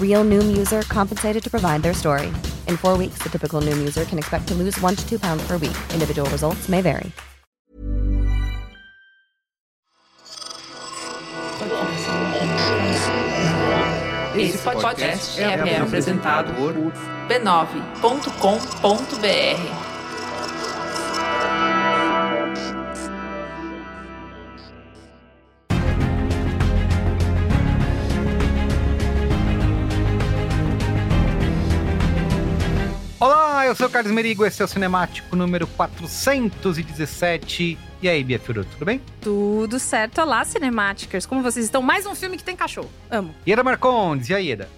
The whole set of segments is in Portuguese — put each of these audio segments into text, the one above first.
Real Noom user compensated to provide their story. In four weeks, the typical Noom user can expect to lose one to two pounds per week. Individual results may vary. Esse podcast é, é apresentado por b9.com.br. Carlos Merigo, esse é o Cinemático número 417. E aí, Bia Firu, tudo bem? Tudo certo. Olá, Cinemáticas. Como vocês estão? Mais um filme que tem cachorro. Amo. Ieda Marcondes, e aí, Ieda?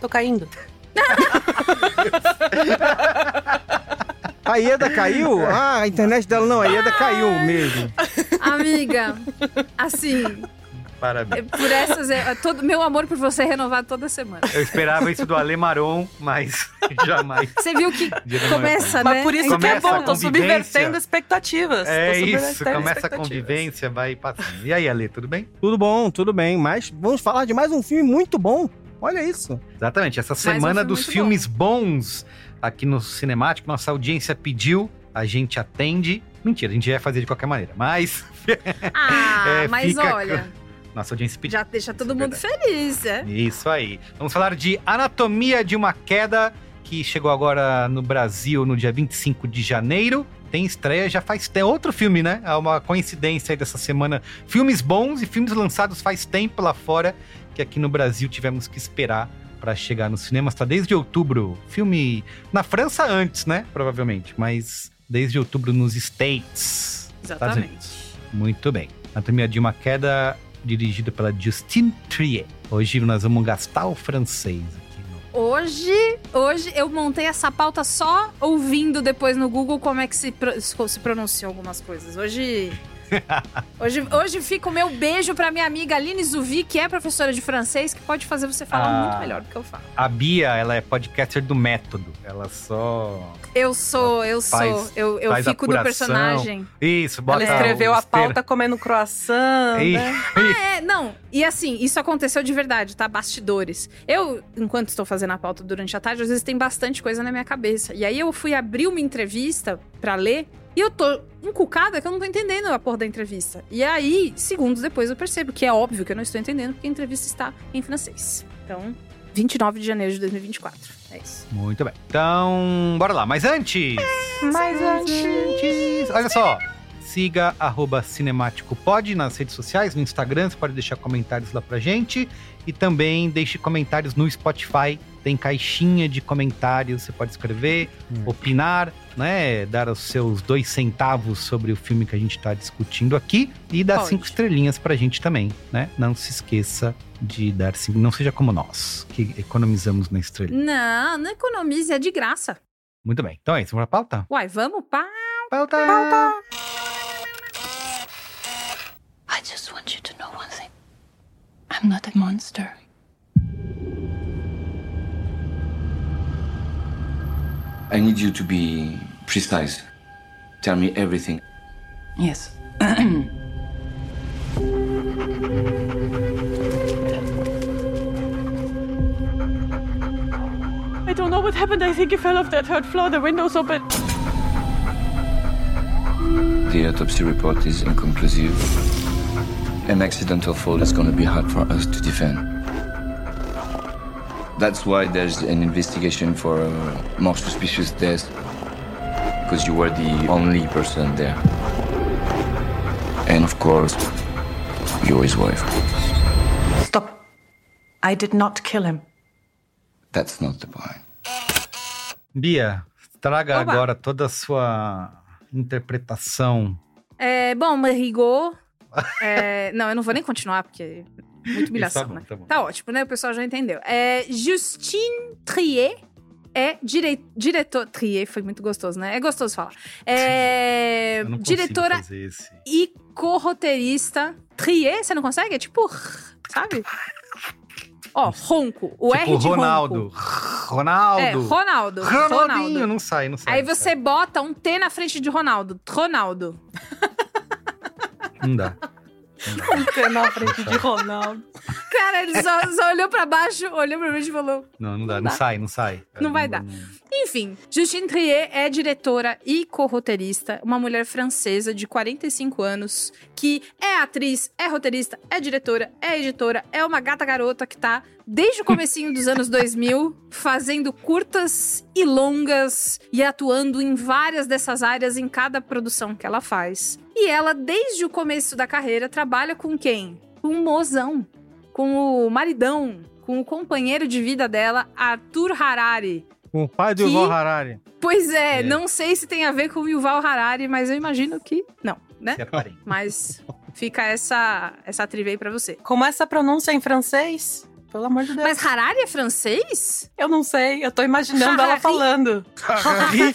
Tô caindo. A Ieda caiu? Ah, a internet dela não, a Ieda caiu mesmo. Amiga, assim, Parabéns. por essas. é, todo, meu amor por você é renovado toda semana. Eu esperava isso do Ale Maron, mas jamais. Você viu que começa, Mas né? por isso que é Começa bom, tô convivência. subvertendo expectativas. É tô isso, começa a convivência, vai passando. E aí, Ale, tudo bem? Tudo bom, tudo bem. Mas vamos falar de mais um filme muito bom. Olha isso. Exatamente, essa um semana filme dos filmes bons aqui no Cinemático, nossa audiência pediu, a gente atende. Mentira, a gente ia fazer de qualquer maneira, mas Ah, É, mas fica- olha, nossa audiência pediu. já deixa todo é mundo feliz, é? Isso aí. Vamos falar de Anatomia de uma Queda, que chegou agora no Brasil no dia 25 de janeiro. Tem estreia já faz tempo. Outro filme, né? É uma coincidência aí dessa semana. Filmes bons e filmes lançados faz tempo lá fora, que aqui no Brasil tivemos que esperar para chegar nos cinemas. Tá desde outubro. Filme na França antes, né? Provavelmente. Mas desde outubro nos States. Estados Exatamente. Unidos. Muito bem. Anatomia de uma Queda, dirigido pela Justine Trier. Hoje nós vamos gastar o francês aqui. Hoje, hoje eu montei essa pauta só ouvindo depois no Google como é que se, pro- se pronunciam algumas coisas. Hoje. Hoje, hoje fica o meu beijo pra minha amiga Aline Zuvi, que é professora de francês, que pode fazer você falar Ah. muito melhor do que eu falo. A Bia, ela é podcaster do método. Ela só. Eu sou, eu sou. Faz- eu eu faz fico no apuração. personagem. Isso, bota Ela escreveu a pauta comendo croissant, Ih, né? Ah, é, não. E assim, isso aconteceu de verdade, tá? Bastidores. Eu, enquanto estou fazendo a pauta durante a tarde, às vezes tem bastante coisa na minha cabeça. E aí eu fui abrir uma entrevista pra ler e eu tô encucada que eu não tô entendendo a porra da entrevista. E aí, segundos depois, eu percebo que é óbvio que eu não estou entendendo porque a entrevista está em francês. Então, 29 de janeiro de 2024. É isso. Muito bem. Então, bora lá. Mas antes. Mas antes. Olha só. Siga arroba cinemáticopod nas redes sociais, no Instagram, você pode deixar comentários lá pra gente. E também deixe comentários no Spotify. Tem caixinha de comentários, você pode escrever, Hum. opinar, né? Dar os seus dois centavos sobre o filme que a gente tá discutindo aqui. E dar Pode. cinco estrelinhas pra gente também, né? Não se esqueça de dar cinco. Não seja como nós, que economizamos na estrelinha. Não, não economize, é de graça. Muito bem. Então é isso, vamos pra pauta? Uai, vamos pá. Pauta! I just want you to know one thing. I'm not a monster. I need you to be precise. Tell me everything. Yes. I don't know what happened. I think he fell off that third floor. The window's open. The autopsy report is inconclusive. An accidental fall is gonna be hard for us to defend. That's why there's an investigation for a more suspicious death. Because you were the only person there. And of course, you're his wife. Stop. I did not kill him. That's not the point. Bia, traga Oba. agora toda a sua interpretação. É, bom, Marigot. é, não, eu não vou nem continuar, porque é muita humilhação, Isso, tá bom, né? tá. Tá ótimo, né? O pessoal já entendeu. É, Justine Trier é direi diretor. Trier foi muito gostoso, né? É gostoso falar. É, diretora e co-roteirista. Trier, você não consegue? É tipo, sabe? Ó, ronco. O tipo R de Ronaldo. ronco. Ronaldo. É, Ronaldo. Ronaldinho, Ronaldo. não sai, não sai. Aí você bota um T na frente de Ronaldo. Ronaldo. Não dá. Na frente de Ronaldo. Cara, ele só, só olhou pra baixo, olhou pra baixo e falou. Não, não dá. Não, dá. sai, não sai. Não vai dar. Enfim, Justine Trier é diretora e co-roteirista, uma mulher francesa de 45 anos, que é atriz, é roteirista, é diretora, é editora, é uma gata garota que tá desde o comecinho dos anos 2000 fazendo curtas e longas e atuando em várias dessas áreas em cada produção que ela faz. E ela, desde o começo da carreira, trabalha com quem? Com o mozão, com o maridão, com o companheiro de vida dela, Arthur Harari. O pai do Que- Ivan Harari. Pois é, É. não sei se tem a ver com o Yuval Harari, mas eu imagino que não, né? É. Mas fica essa essa trivia aí pra você. Como essa pronúncia em francês? Pelo amor de Deus. Mas Harari é francês? eu não sei, eu tô imaginando ela Harari. falando. Harari?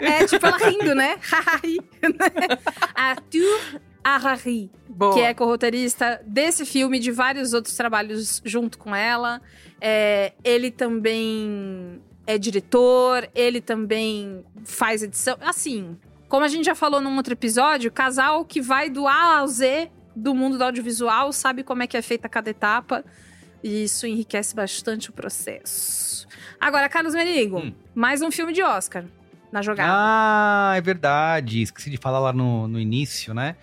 É tipo ela rindo, né? Harari. Arthur Harari. Boa. que é co-roteirista desse filme e de vários outros trabalhos junto com ela. É, ele também é diretor, ele também faz edição. Assim, como a gente já falou num outro episódio, casal que vai do A ao Z do mundo do audiovisual, sabe como é que é feita cada etapa. E isso enriquece bastante o processo. Agora, Carlos Merigo, Hum. mais um filme de Oscar na jogada. Ah, é verdade. Esqueci de falar lá no, no início, né?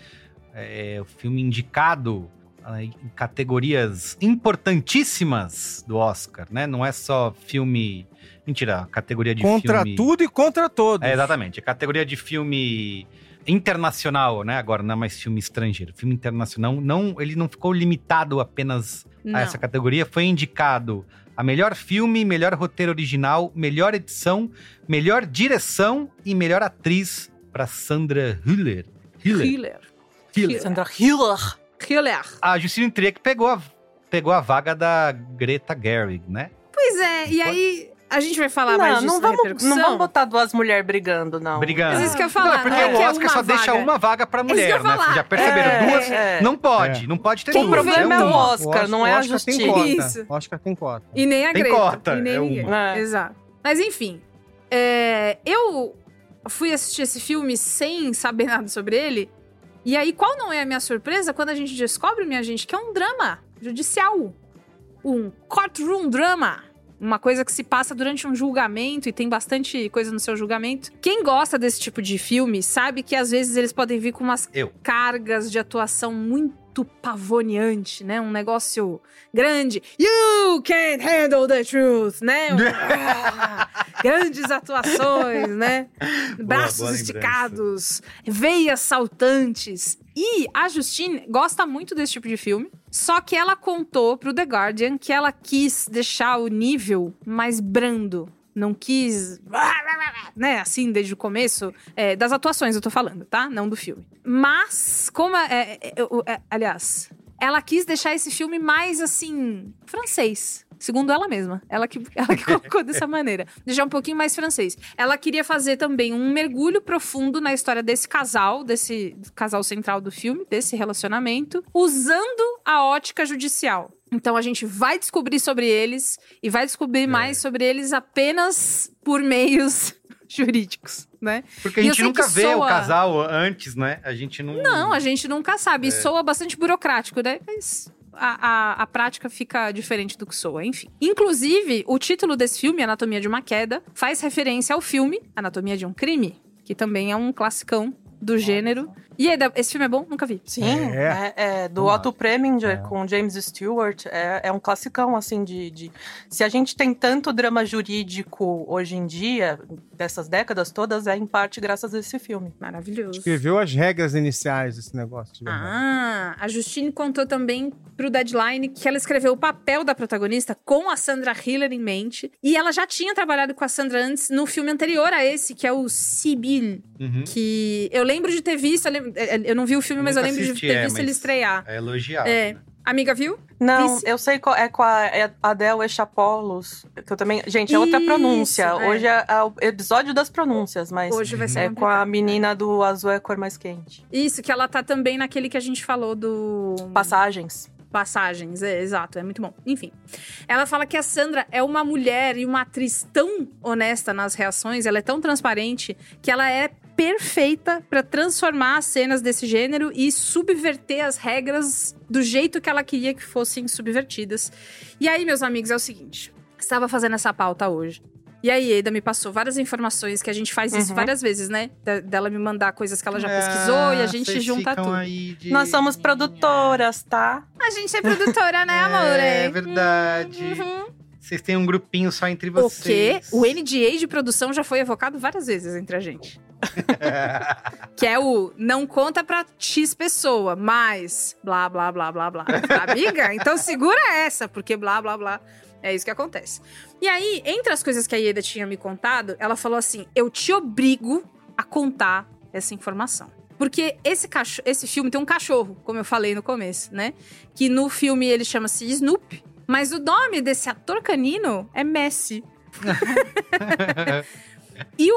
É o filme indicado ah, em categorias importantíssimas do Oscar, né? Não é só filme. Mentira, a categoria de Contra filme. tudo e contra todos. É, exatamente. A categoria de filme internacional, né? Agora não é mais filme estrangeiro. Filme internacional, não, ele não ficou limitado apenas Não. a essa categoria. Foi indicado a melhor filme, melhor roteiro original, melhor edição, melhor direção e melhor atriz para Sandra Hüller. Hüller. Hiller. Hüller. Sandra Hiller. Hiller. A Justine Trier que pegou a, pegou a vaga da Greta Gerwig, né? Pois é, e aí a gente vai falar mais Não, disso não vamos, não vamos botar duas mulheres brigando, não. Brigando. Mas isso que eu falar, Não, é porque não é o que é Oscar uma só deixa vaga. uma vaga pra isso que eu mulher, né? já perceberam? É, Duas? é. Não pode, É. não pode ter Quem O duas. problema é é o uma. Oscar, não é a Oscar tem cota. Isso. O Oscar tem cota. E nem a Tem Greta. cota, e nem é ninguém. É. Exato. Mas enfim, é, eu fui assistir esse filme sem saber nada sobre ele. E aí, qual não é a minha surpresa quando a gente descobre, minha gente, que é um drama judicial. Um courtroom drama. Uma coisa que se passa durante um julgamento e tem bastante coisa no seu julgamento. Quem gosta desse tipo de filme sabe que às vezes eles podem vir com umas Eu. cargas de atuação muito pavoneante, né? Um negócio grande. You can't handle the truth, né? Grandes atuações, né? Braços boa esticados, veias saltantes. E a Justine gosta muito desse tipo de filme. Só que ela contou pro The Guardian que ela quis deixar o nível mais brando. Não quis. Né, assim, desde o começo. É, das atuações, eu tô falando, tá? Não do filme. Mas, como. é- é- é- aliás, ela quis deixar esse filme mais, assim, francês. Segundo ela mesma. Ela que, ela que colocou dessa maneira. Deixar um pouquinho mais francês. Ela queria fazer também um mergulho profundo na história desse casal, desse casal central do filme, desse relacionamento, usando a ótica judicial. Então a gente vai descobrir sobre eles e vai descobrir mais sobre eles apenas por meios jurídicos, né? Porque a E gente nunca vê o soa- casal antes, né? A gente não. Não, a gente nunca sabe. E É. soa bastante burocrático, né? Mas a, a, a prática fica diferente do que soa, enfim. Inclusive, o título desse filme, Anatomia de uma Queda, faz referência ao filme Anatomia de um Crime, que também é um classicão do gênero. E aí, esse filme é bom? Nunca vi. Sim, é, é, do Otto Preminger com James Stewart. É, é um classicão, assim, de, de. Se a gente tem tanto drama jurídico hoje em dia, dessas décadas todas, é em parte graças a esse filme. Maravilhoso. Escreveu as regras iniciais desse negócio. de. Ah, a Justine contou também pro Deadline que ela escreveu o papel da protagonista com a Sandra Hiller em mente. E ela já tinha trabalhado com a Sandra antes no filme anterior a esse, que é o Sibyl. Uhum. Que eu lembro de ter visto, eu, lembro- eh, eu não vi o filme, mas eu lembro de assisti, ter é, visto mas ele estrear. É elogiado. É. Amiga, viu? Não, Vice- eu sei qual é com a é Adele Echapolos, que eu também... Gente, é outra Isso, pronúncia. é. Hoje é, é o episódio das pronúncias, mas Hoje vai ser é com a menina do azul é a cor mais quente. Isso, que ela tá também naquele que a gente falou do. Passagens. Passagens, é, exato, é muito bom. Enfim. Ela fala que a Sandra é uma mulher e uma atriz tão honesta nas reações, ela é tão transparente, que ela é perfeita pra transformar as cenas desse gênero e subverter as regras do jeito que ela queria que fossem subvertidas. E aí, meus amigos, é o seguinte: estava fazendo essa pauta hoje. E aí, Eda me passou várias informações, que a gente faz isso Uhum. várias vezes, né? Da- dela me mandar coisas que ela já pesquisou e a gente Ah, vocês junta ficam tudo. aí de- Nós somos produtoras, tá? A gente é produtora, né, amor? É verdade. Uhum. Vocês têm um grupinho só entre O quê? vocês. O NDA de produção já foi evocado várias vezes entre a gente. que é o não conta pra X pessoa, mas blá, blá, blá, blá, blá. Amiga? Então segura essa, porque blá, blá, blá. É isso que acontece. E aí, entre as coisas que a Ieda tinha me contado, ela falou assim: eu te obrigo a contar essa informação. Porque esse, cacho esse filme tem um cachorro, como eu falei no começo, né? Que no filme ele chama-se Snoop, mas o nome desse ator canino é Messi.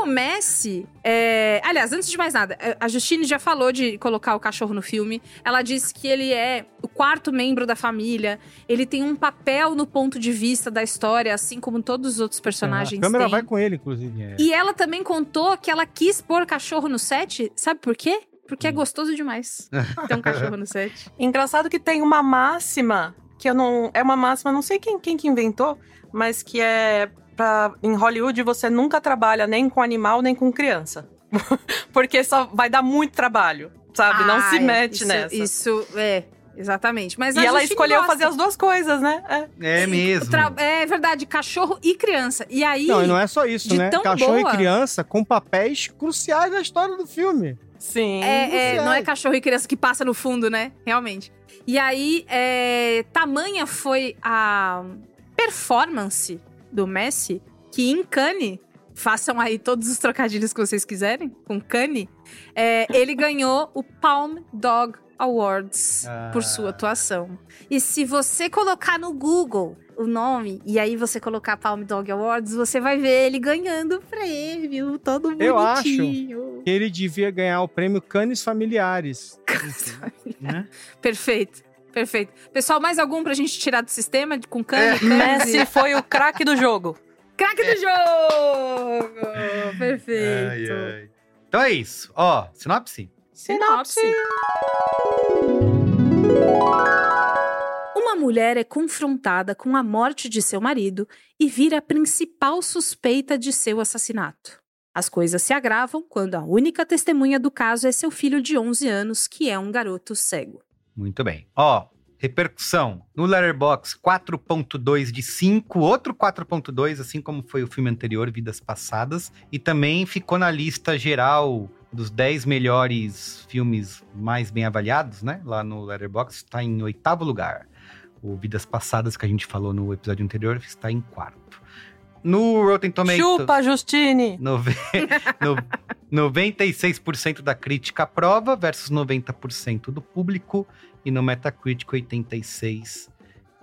E Messi, é... aliás, antes de mais nada, a Justine já falou de colocar o cachorro no filme. Ela disse que ele é o quarto membro da família. Ele tem um papel no ponto de vista da história, assim como todos os outros personagens A câmera têm. vai com ele, inclusive. E ela também contou que ela quis pôr cachorro no set. Sabe por quê? Porque é gostoso demais ter um cachorro no set. Engraçado que tem uma máxima, que eu não. É uma máxima, não sei quem, quem que inventou, mas que é. Pra, em Hollywood você nunca trabalha nem com animal nem com criança. Porque só vai dar muito trabalho, sabe? não se Ah, é. mete Isso- nessa. Isso, é, exatamente. Mas e ela escolheu gosta. fazer as duas coisas, né? É, É mesmo. Tra- É verdade, cachorro e criança. E aí. Não, e não é só isso, de né? Cachorro boa- e criança com papéis cruciais na história do filme. Sim. É, é, não é cachorro e criança que passa no fundo, né? Realmente. E aí, é, tamanha foi a performance do Messi que em Cannes, façam aí todos os trocadilhos que vocês quiserem, com Cannes, é, ele ganhou o Palm Dog Awards por sua atuação. E se você colocar no Google o nome e aí você colocar Palm Dog Awards, você vai ver ele ganhando prêmio, todo bonitinho. Eu acho que ele devia ganhar o prêmio Canes Familiares. Perfeito. Perfeito. Pessoal, mais algum pra gente tirar do sistema de- com Cannes? Messi foi o craque do jogo. Craque do jogo! Perfeito. Ai, ai. Então é isso. Ó, sinopse? Sinopse. Uma mulher é confrontada com a morte de seu marido e vira a principal suspeita de seu assassinato. As coisas se agravam quando a única testemunha do caso é seu filho de 11 anos, que é um garoto cego. Muito bem. Ó, repercussão. No Letterboxd, 4.2 de 5, outro 4.2, assim como foi o filme anterior, Vidas Passadas. E também ficou na lista geral dos 10 melhores filmes mais bem avaliados, né? Lá no Letterboxd, está em oitavo lugar. O Vidas Passadas, que a gente falou no episódio anterior, está em quarto. No Rotten Tomatoes... Chupa, Justine! Nove... no... 96% da crítica aprova versus 90% do público e no Metacritic 86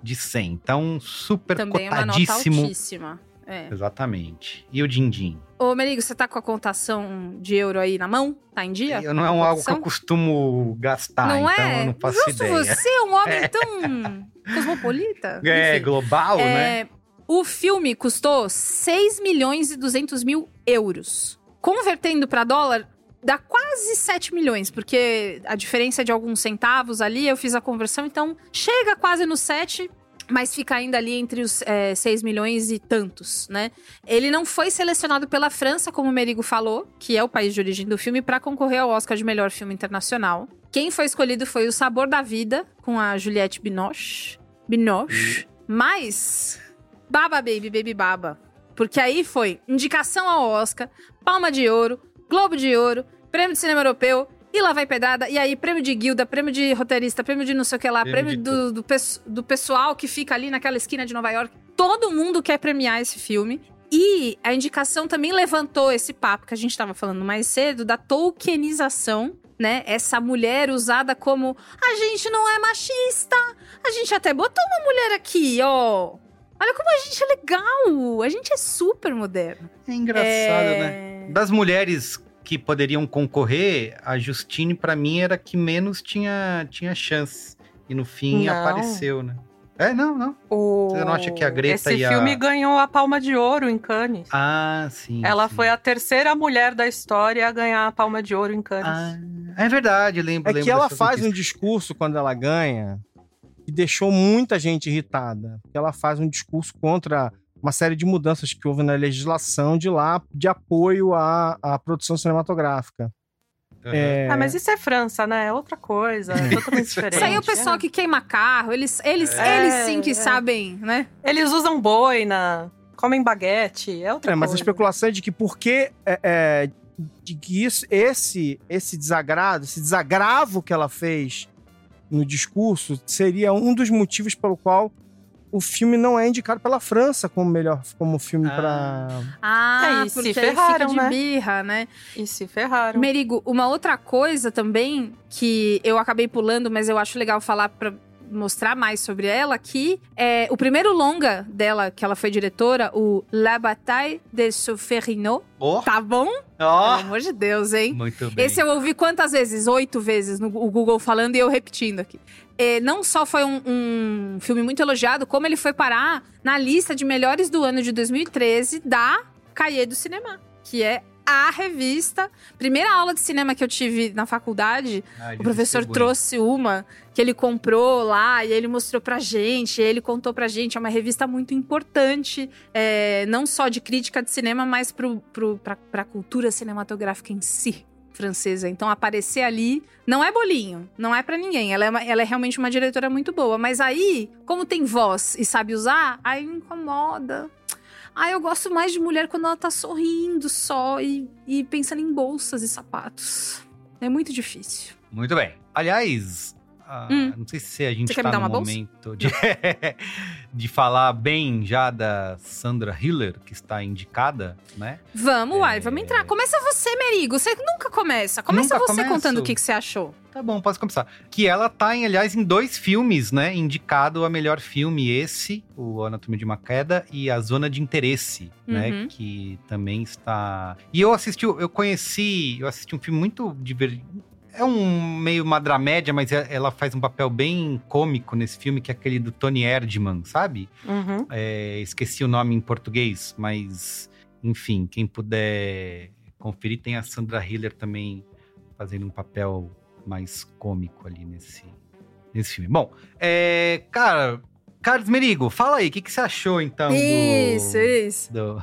de 100. Então, super Também é uma nota cotadíssimo. altíssima. É. Exatamente. E o Dindim? Ô, Merigo, você tá com a contação de euro aí na mão? Tá em dia? Eu não é um algo que eu costumo gastar, Não então é? eu não faço Justo ideia. você é um homem tão cosmopolita. É Enfim. global, É, né? O filme custou 6 milhões e 200 mil euros. Convertendo para dólar, dá quase 7 milhões, porque a diferença é de alguns centavos ali, eu fiz a conversão, então chega quase no 7, mas fica ainda ali entre os é, 6 milhões e tantos, né? Ele não foi selecionado pela França, como o Merigo falou, que é o país de origem do filme, para concorrer ao Oscar de melhor filme internacional. Quem foi escolhido foi O Sabor da Vida, com a Juliette Binoche. Binoche. Mas, Baba Baby, Baby Baba. Porque aí foi indicação ao Oscar, Palma de Ouro, Globo de Ouro, Prêmio de Cinema Europeu, e lá vai pedrada, e aí prêmio de guilda, prêmio de roteirista, prêmio de não sei o que lá, prêmio, Prêmio do, do, do pessoal que fica ali naquela esquina de Nova York. Todo mundo quer premiar esse filme. E a indicação também levantou esse papo que a gente estava falando mais cedo, da tolkienização, né? Essa mulher usada como a gente não é machista, a gente até botou uma mulher aqui, ó. Olha como a gente é legal, a gente é super moderno. É engraçado, É. né? Das mulheres que poderiam concorrer, a Justine, pra mim, era a que menos tinha, tinha chance. E no fim Não. apareceu, né? É, não, não. O... Você não acha que a Greta Esse e a- filme ganhou a Palma de Ouro em Cannes. Ah, sim. Ela sim. foi a terceira mulher da história a ganhar a Palma de Ouro em Cannes. Ah, é verdade, lembro. É lembro que ela faz um discurso quando ela ganha que deixou muita gente irritada. Porque ela faz um discurso contra uma série de mudanças que houve na legislação de lá de apoio à, à produção cinematográfica. É, Ah, mas isso é França, né? É outra coisa, é totalmente diferente. Isso aí é o pessoal que queima carro, eles, eles, É, eles sim que é. sabem, né? Eles usam boina, comem baguete, é outra É, mas a coisa. especulação é de que porque é, é, de que isso, esse esse desagrado, esse desagravo que ela fez no discurso seria um dos motivos pelo qual o filme não é indicado pela França como melhor como filme pra. Ah, É, e se ferraram, de né? birra, né? E se ferraram. Merigo, uma outra coisa também que eu acabei pulando, mas eu acho legal falar pra mostrar mais sobre ela, que é o primeiro longa dela, que ela foi diretora, o La Bataille de Solferino. Ó. Tá bom? Ó. Pelo amor de Deus, hein? Muito bem. Esse eu ouvi quantas vezes? Oito vezes no o Google falando e eu repetindo aqui. É, não só foi um, um filme muito elogiado, como ele foi parar na lista de melhores do ano de 2013 da Cahiers do Cinema, que é a revista. Primeira aula de cinema que eu tive na faculdade, Ai, o professor distribui. trouxe uma que ele comprou lá e ele mostrou pra gente, e ele contou pra gente. É uma revista muito importante, é, não só de crítica de cinema, mas pro, pro, pra, pra cultura cinematográfica em si francesa. Então aparecer ali não é bolinho, não é pra ninguém. Ela é, uma- ela é realmente uma diretora muito boa. Mas aí, como tem voz e sabe usar, aí me incomoda. Ah, eu gosto mais de mulher quando ela tá sorrindo só e, e pensando em bolsas e sapatos. É muito difícil. Muito bem. Aliás, ah, Hum. não sei se a gente tá dar no momento de, de falar bem já da Sandra Hiller, que está indicada, né? Vamos, uai, vamos entrar. Começa você, Merigo. Você nunca começa. Começa Nunca você começo. contando o que, que você achou. Tá bom, posso começar. Que ela tá, em, aliás, em dois filmes, né? Indicado a melhor filme, esse, o Anatomia de uma Queda, e A Zona de Interesse, né? Uhum. Que também está... E eu assisti, eu conheci, eu assisti um filme muito divertido. É um meio uma dramédia, mas é- ela faz um papel bem cômico nesse filme, que é aquele do Tony Erdmann, sabe? Uhum. É, esqueci o nome em português, mas enfim, quem puder conferir, tem a Sandra Hiller também fazendo um papel mais cômico ali nesse, nesse filme. Bom, é, cara, Carlos Merigo, fala aí, o que, que você achou então? do- Isso, isso. do-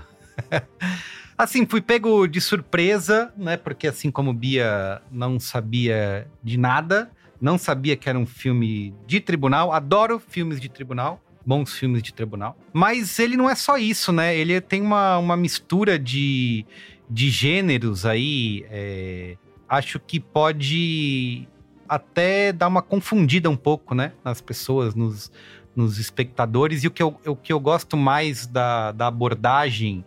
assim, fui pego de surpresa, né? Porque assim como Bia não sabia de nada, não sabia que era um filme de tribunal. Adoro filmes de tribunal, bons filmes de tribunal. Mas ele não é só isso, né? Ele tem uma, uma mistura de, de gêneros aí. é, acho que pode até dar uma confundida um pouco, né? Nas pessoas, nos, nos espectadores. E o que eu, o que eu gosto mais da, da abordagem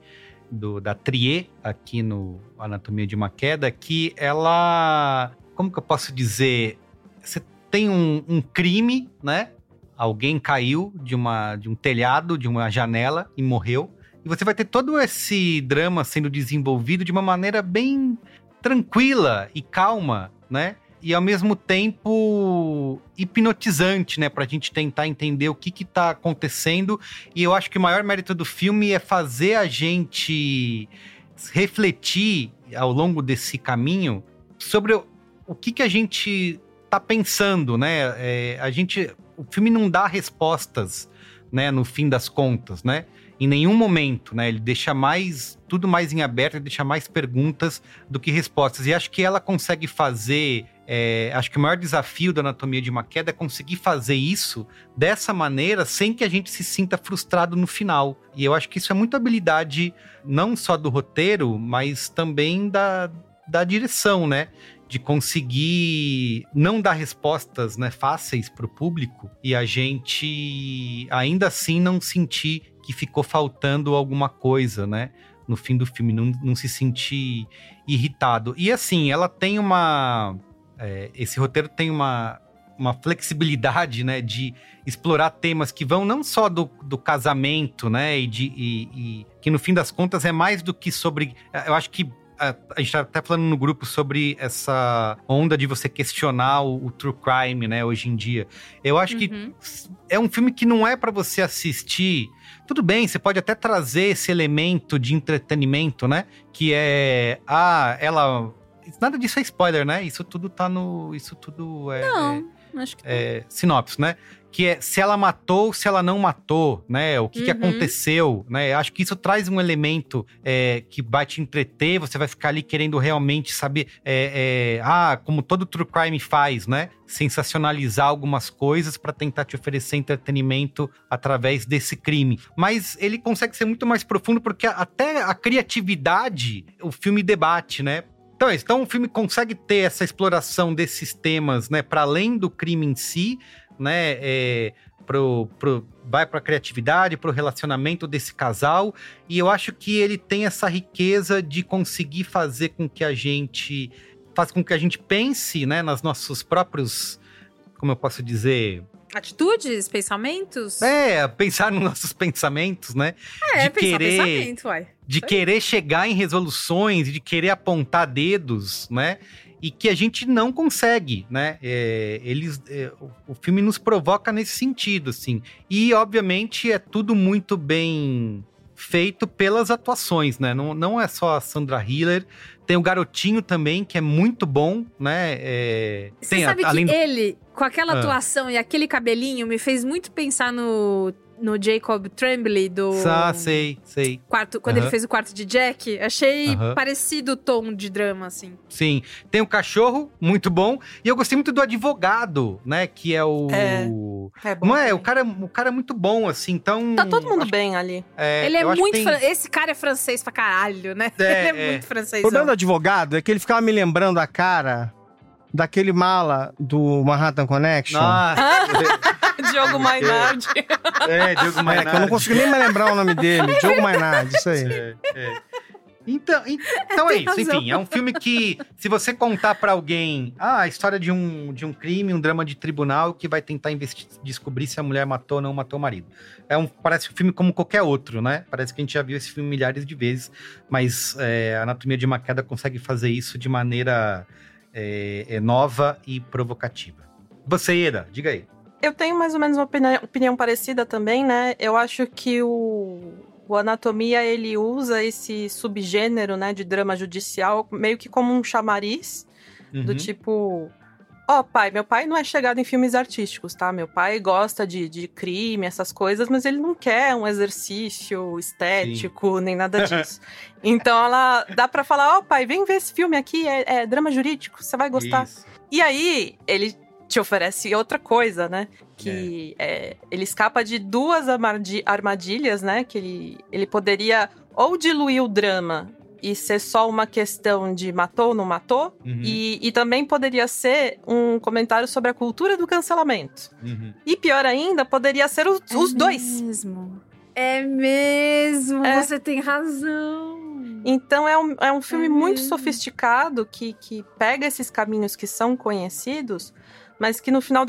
do, da Trier aqui no Anatomia de uma Queda, que ela. Como que eu posso dizer? Você tem um, um crime, né? Alguém caiu de, uma, de um telhado, de uma janela e morreu. E você vai ter todo esse drama sendo desenvolvido de uma maneira bem tranquila e calma, né? E ao mesmo tempo hipnotizante, né, pra gente tentar entender o que que tá acontecendo. E eu acho que o maior mérito do filme é fazer a gente refletir ao longo desse caminho sobre o, o que que a gente tá pensando, né? É, a gente, o filme não dá respostas, né, no fim das contas, né? Em nenhum momento, né? Ele deixa mais tudo mais em aberto, ele deixa mais perguntas do que respostas. E acho que ela consegue fazer é, acho que o maior desafio da anatomia de uma queda é conseguir fazer isso dessa maneira sem que a gente se sinta frustrado no final. E eu acho que isso é muita habilidade, não só do roteiro, mas também da, da direção, né? De conseguir não dar respostas né, fáceis para o público e a gente ainda assim não sentir que ficou faltando alguma coisa, né? No fim do filme, não, não se sentir irritado. E assim, ela tem uma é, esse roteiro tem uma, uma flexibilidade, né, de explorar temas que vão não só do, do casamento, né, e, de, e, e, que no fim das contas é mais do que sobre. Eu acho que a, gente tá até falando no grupo sobre essa onda de você questionar o, o true crime, né, hoje em dia. Eu acho uhum. que é um filme que não é para você assistir. Tudo bem, você pode até trazer esse elemento de entretenimento, né? Que é. Ah, ela Nada disso é spoiler, né? Isso tudo tá no. Isso tudo é. Não, é, acho que. É, sinopse, né? Que é se ela matou, se ela não matou, né? O que, uhum. que aconteceu, né? Acho que isso traz um elemento é, que vai te entreter, você vai ficar ali querendo realmente saber. É, é, ah, como todo true crime faz, né? Sensacionalizar algumas coisas para tentar te oferecer entretenimento através desse crime. Mas ele consegue ser muito mais profundo porque até a criatividade o filme debate, né? Então, é então o filme consegue ter essa exploração desses temas, né, para além do crime em si, né, é, pro, pro, vai para a criatividade, para o relacionamento desse casal, e eu acho que ele tem essa riqueza de conseguir fazer com que a gente faz com que a gente pense, né, nos nossos próprios, como eu posso dizer, Atitudes, pensamentos? É, pensar nos nossos pensamentos, né? É, de pensar querer, pensamento, uai. De querer chegar em resoluções, de querer apontar dedos, né? E que a gente não consegue, né? É, eles, é, o, o filme nos provoca nesse sentido, assim. E, obviamente, é tudo muito bem feito pelas atuações, né? Não, não é só a Sandra Hiller, tem o garotinho também, que é muito bom, né? É, Você sabe a, que ele, com aquela ah. atuação e aquele cabelinho, me fez muito pensar no no Jacob Tremblay do. Ah, sei, sei. Quarto, quando ele fez o quarto de Jack, achei parecido o tom de drama, assim. Sim. Tem o cachorro, muito bom. E eu gostei muito do advogado, né? Que é o. É, é bom Não é? O cara, o cara é muito bom, assim, então. Tá todo mundo acho... bem ali. É, ele é muito. Tem... Fran... Esse cara é francês pra caralho, né? É, ele é, é, muito francês. O problema do advogado é que ele ficava me lembrando a cara daquele mala do Manhattan Connection. Ah. Diogo Mainardi. É, Diogo Mainardi. É, eu não consigo nem me lembrar o nome dele. Diogo Mainardi, isso aí. É, é. Então, então é isso. Enfim, é um filme que, se você contar para alguém ah, a história de um, de um crime, um drama de tribunal que vai tentar descobrir se a mulher matou ou não matou o marido. É um, parece um filme como qualquer outro, né? Parece que a gente já viu esse filme milhares de vezes, mas é, a Anatomia de uma Queda consegue fazer isso de maneira é, é nova e provocativa. Você, Eda, diga aí. Eu tenho mais ou menos uma opinião, opinião parecida também, né? Eu acho que o, o Anatomia, ele usa esse subgênero, né, de drama judicial meio que como um chamariz, uhum. do tipo... Ó, oh, pai, meu pai não é chegado em filmes artísticos, tá? Meu pai gosta de, de crime, essas coisas, mas ele não quer um exercício estético, Sim. nem nada disso. então ela dá para falar, ó, oh, pai, vem ver esse filme aqui, é, é drama jurídico, você vai gostar. Isso. E aí, ele te oferece outra coisa, né? Que é. É, ele escapa de duas armadilhas, né? Que ele, ele poderia ou diluir o drama e ser só uma questão de matou ou não matou, uhum. e, e também poderia ser um comentário sobre a cultura do cancelamento. Uhum. E pior ainda, poderia ser os, é os dois. Mesmo. É mesmo, é. você tem razão. Então é um, é um filme é muito sofisticado que, que pega esses caminhos que são conhecidos mas que no final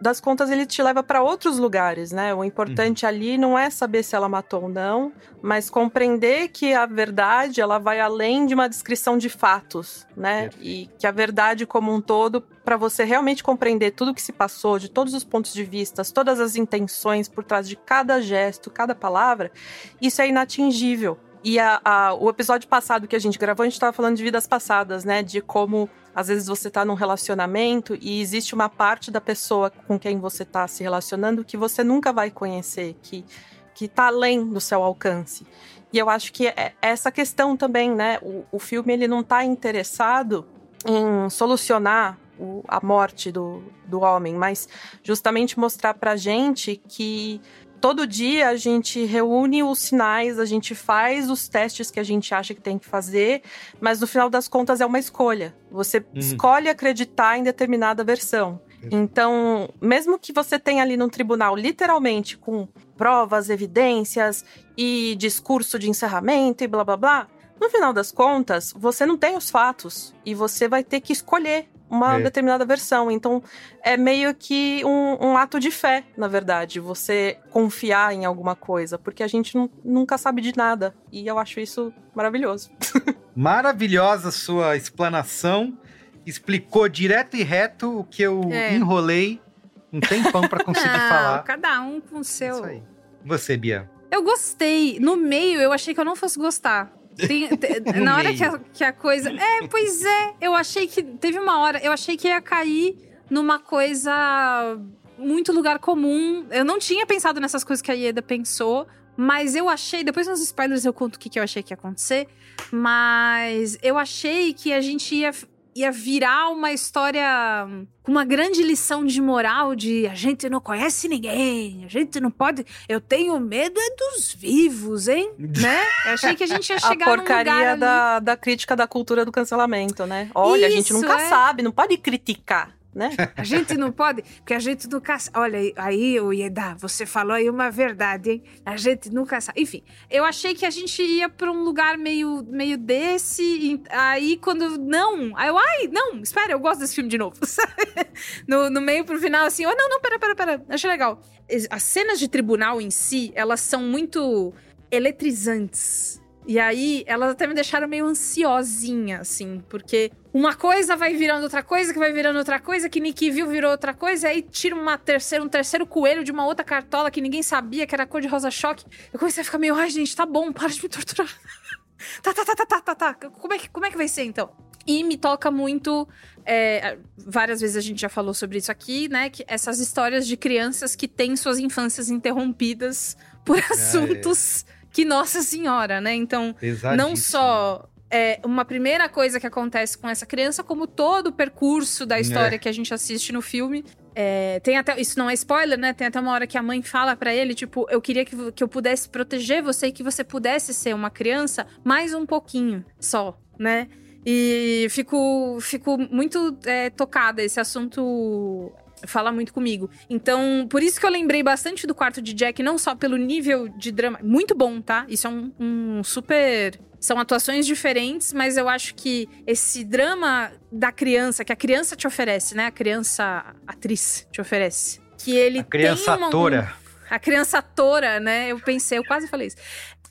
das contas ele te leva para outros lugares, né? O importante ali não é saber se ela matou ou não, mas compreender que a verdade ela vai além de uma descrição de fatos, né? E que a verdade como um todo, para você realmente compreender tudo o que se passou, de todos os pontos de vista, todas as intenções por trás de cada gesto, cada palavra, isso é inatingível. E a, a, o episódio passado que a gente gravou, a gente estava falando de vidas passadas, né? De como às vezes você está num relacionamento e existe uma parte da pessoa com quem você está se relacionando que você nunca vai conhecer, que que está além do seu alcance. E eu acho que é essa questão também, né? O, o filme ele não está interessado em solucionar o, a morte do, do homem, mas justamente mostrar pra gente que todo dia a gente reúne os sinais, a gente faz os testes que a gente acha que tem que fazer, mas no final das contas é uma escolha. Você uhum. escolhe acreditar em determinada versão. Então, mesmo que você tenha ali no tribunal, literalmente, com provas, evidências e discurso de encerramento e blá blá blá, no final das contas, você não tem os fatos e você vai ter que escolher uma é. determinada versão. Então, é meio que um, um, ato de fé, na verdade, você confiar em alguma coisa, porque a gente nunca sabe de nada. E eu acho isso maravilhoso. Maravilhosa sua explanação. Explicou direto e reto o que eu é. enrolei um tempão para conseguir Não, falar. Cada um com o seu. Isso aí. Você, Bia. Eu gostei. No meio, eu achei que eu não fosse gostar. Tem, tem, na hora que a, que a, coisa. É, pois é. Eu achei que. Teve uma hora. Eu achei que ia cair numa coisa. Muito lugar comum. Eu não tinha pensado nessas coisas que a Ieda pensou. Mas eu achei. Depois nos spoilers eu conto o que, que eu achei que ia acontecer. Mas eu achei que a gente ia ia virar uma história com uma grande lição de moral de a gente não conhece ninguém, a gente não pode. Eu tenho medo é dos vivos, hein? né? Eu achei que a gente ia chegar a porcaria da, da crítica da cultura do cancelamento, né? Olha, Isso, a gente nunca é. sabe, não pode criticar né? A gente não pode, porque a gente nunca Olha, aí, o Ieda, você falou aí uma verdade, hein? A gente nunca sabe. Enfim, eu achei que a gente ia pra um lugar meio, meio desse, e aí quando. Não! Aí eu, ai, não, espera, eu gosto desse filme de novo. no, no meio pro final, assim, oh, não, não, pera, pera, pera. Achei legal. As cenas de tribunal em si, elas são muito eletrizantes e aí, elas até me deixaram meio ansiosinha, assim, porque uma coisa vai virando outra coisa, que vai virando outra coisa, que Nick viu virou outra coisa, e aí tira uma terceira, um terceiro coelho de uma outra cartola que ninguém sabia que era cor de rosa choque. Eu comecei a ficar meio, ai, gente, tá bom, para de me torturar. tá, tá, tá, tá, tá, tá, tá. Como é que, como é que vai ser então? E me toca muito. É, várias vezes a gente já falou sobre isso aqui, né? Que essas histórias de crianças que têm suas infâncias interrompidas por assuntos. É, é que Nossa Senhora, né? Então, não só é uma primeira coisa que acontece com essa criança, como todo o percurso da história é. que a gente assiste no filme. É, tem até isso não é spoiler, né? Tem até uma hora que a mãe fala para ele, tipo, eu queria que, que eu pudesse proteger você e que você pudesse ser uma criança mais um pouquinho só, né? E fico, fico muito é, tocada. Esse assunto fala muito comigo. Então, por isso que eu lembrei bastante do quarto de Jack, não só pelo nível de drama. Muito bom, tá? Isso é um, um super. São atuações diferentes, mas eu acho que esse drama da criança, que a criança te oferece, né? A criança atriz te oferece. Que ele a criança tem uma, atora. Um, a criança atora, né? Eu pensei, eu quase falei isso.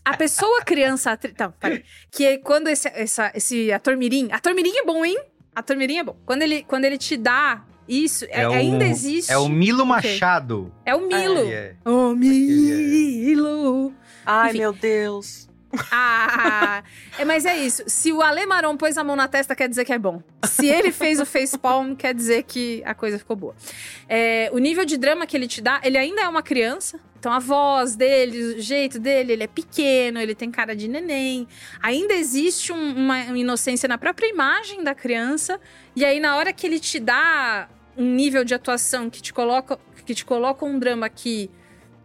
A pessoa criança atriz. Tá, peraí. Que é quando esse, essa, esse ator Mirim. Ator Mirim é bom, hein? Ator Mirim é bom. Quando ele, quando ele te dá isso, é, é ainda existe. É o Milo Machado. É o Milo. É, é. O Milo. Ai, Enfim. meu Deus. Ah, é, mas é isso. Se o Ale Maron pôs a mão na testa, quer dizer que é bom. Se ele fez o facepalm, quer dizer que a coisa ficou boa. É, o nível de drama que ele te dá, ele ainda é uma criança. Então a voz dele, o jeito dele, ele é pequeno, ele tem cara de neném. Ainda existe um, uma inocência na própria imagem da criança. E aí, na hora que ele te dá um nível de atuação que te coloca, que te coloca um drama que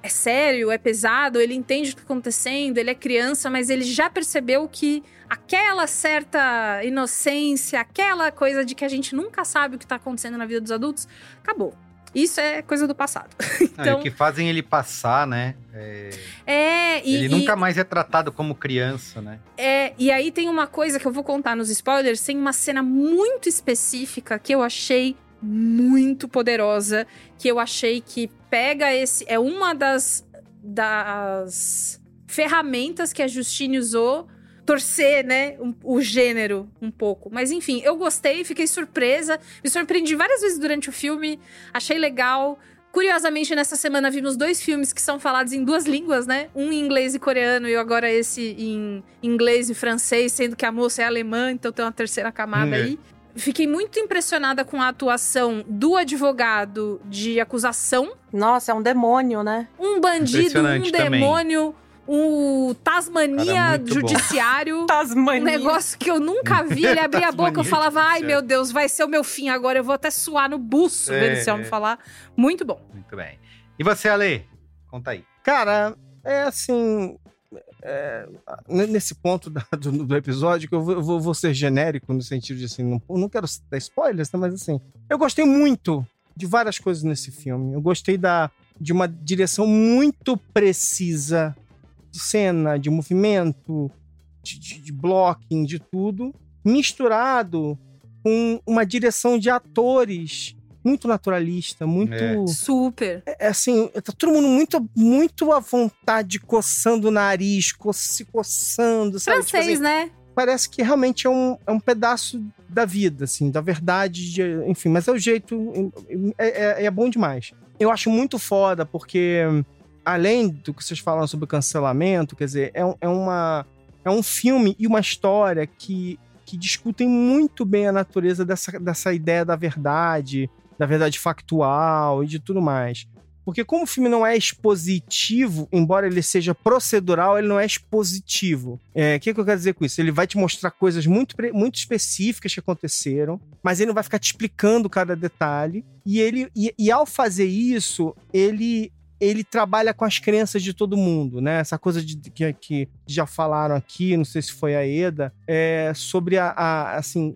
é sério, é pesado, ele entende o que está acontecendo, ele é criança, mas ele já percebeu que aquela certa inocência, aquela coisa de que a gente nunca sabe o que está acontecendo na vida dos adultos, acabou. Isso é coisa do passado. então, é, que fazem ele passar, né? É, é e, Ele nunca e, mais é tratado como criança, né? É, e aí tem uma coisa que eu vou contar nos spoilers, tem uma cena muito específica que eu achei muito poderosa que eu achei que pega esse. É uma das, das ferramentas que a Justine usou torcer, né, um, o gênero um pouco. Mas enfim, eu gostei, fiquei surpresa, me surpreendi várias vezes durante o filme, achei legal. Curiosamente, nessa semana vimos dois filmes que são falados em duas línguas, né? Um em inglês e coreano e agora esse em inglês e francês, sendo que a moça é alemã, então tem uma terceira camada Hum, é. aí. Fiquei muito impressionada com a atuação do advogado de acusação. Nossa, é um demônio, né? Um bandido, um também. demônio, o Tasmania. Judiciário. Tasmania. Um negócio que eu nunca vi. Ele abria a boca, eu falava, ai meu Deus, vai ser o meu fim agora. Eu vou até suar no buço É, vendo esse homem é. falar. Muito bom. Muito bem. E você, Ale? Conta aí. Cara, é assim. É, nesse ponto da- do, do episódio, que eu vou, vou- ser genérico no sentido de assim, não, não quero dar spoilers, né, mas assim, eu gostei muito de várias coisas nesse filme. Eu gostei da, de uma direção muito precisa de cena, de movimento, de, de, de blocking, de tudo, misturado com uma direção de atores muito naturalista, muito. É. Super. É assim, tá todo mundo muito, muito à vontade, coçando o nariz, co se coçando, sabe? Tipo Francês, assim, né? Parece que realmente é um, é um pedaço da vida, assim, da verdade, de- enfim, mas é o jeito, é, é- é bom demais. Eu acho muito foda, porque além do que vocês falam sobre o cancelamento, quer dizer, é, um- é uma, é um filme e uma história que, que discutem muito bem a natureza dessa, dessa ideia da verdade, da verdade factual e de tudo mais. Porque como o filme não é expositivo, embora ele seja procedural, ele não é expositivo. É, O que, que eu quero dizer com isso? Ele vai te mostrar coisas muito, muito específicas que aconteceram, mas ele não vai ficar te explicando cada detalhe. E ele e, e ao fazer isso, ele ele trabalha com as crenças de todo mundo, né? Essa coisa de, que, que já falaram aqui, não sei se foi a Eda, é, sobre a, a- assim,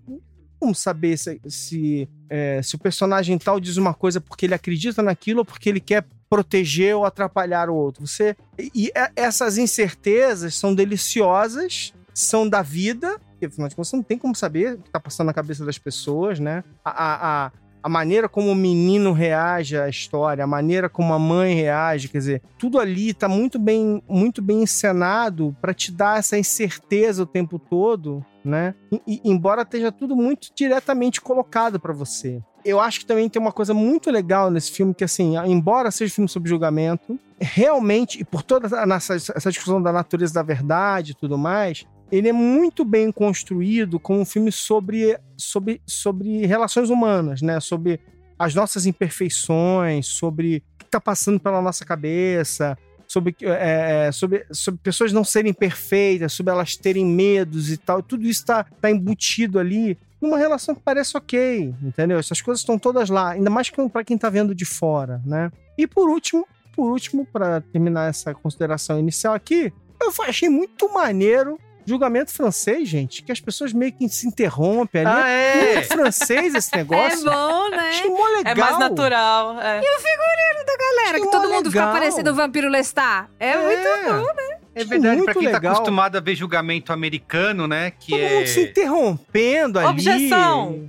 como saber se, se, é, se o personagem tal diz uma coisa porque ele acredita naquilo ou porque ele quer proteger ou atrapalhar o outro. Você e é- essas incertezas são deliciosas, são da vida. Porque, afinal de contas, você não tem como saber o que está passando na cabeça das pessoas, né? A, a, a, a maneira como o menino reage à história, a maneira como a mãe reage, quer dizer, tudo ali está muito bem, muito bem encenado para te dar essa incerteza o tempo todo, né? E- embora esteja tudo muito diretamente colocado para você. Eu acho que também tem uma coisa muito legal nesse filme que assim, embora seja um filme sobre julgamento, realmente e por toda a nossa- essa discussão da natureza da verdade e tudo mais, ele é muito bem construído como um filme sobre, sobre, sobre relações humanas, né? Sobre as nossas imperfeições, sobre o que está passando pela nossa cabeça, sobre, é, é, sobre, sobre pessoas não serem perfeitas, sobre elas terem medos e tal. Tudo isso está tá embutido ali numa relação que parece ok, entendeu? Essas coisas estão todas lá, ainda mais para quem tá vendo de fora, né? E por último, por último, para terminar essa consideração inicial aqui, eu achei muito maneiro julgamento francês, gente, que as pessoas meio que se interrompem ali. Ah, é? Muito francês esse negócio. É bom, né? Achei mó legal. É mais natural. É. E o figurino da galera, que todo mó mundo fica legal. parecendo o Vampiro Lestat. É, muito bom, né? É verdade, muito pra quem tá legal. acostumado a ver julgamento americano, né? Que Todo é. mundo se interrompendo ali. Objeção.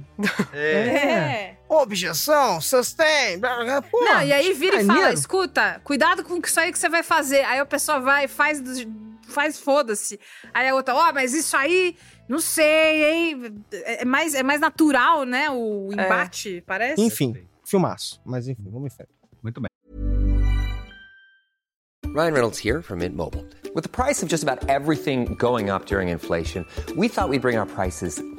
é. Objeção, sustain. blá, blá, blá. Pô, Não, e aí vira e fala, maneiro. escuta, cuidado com isso aí que você vai fazer. Aí a pessoa vai, faz, faz foda-se. Aí a outra, ó, mas isso aí, não sei, hein? É mais, é mais natural, né? O embate, parece. Enfim, filmaço. Mas enfim, vamos em frente. Muito bem. Ryan Reynolds here from Mint Mobile. With the price of just about everything going up during inflation, we thought we'd bring our prices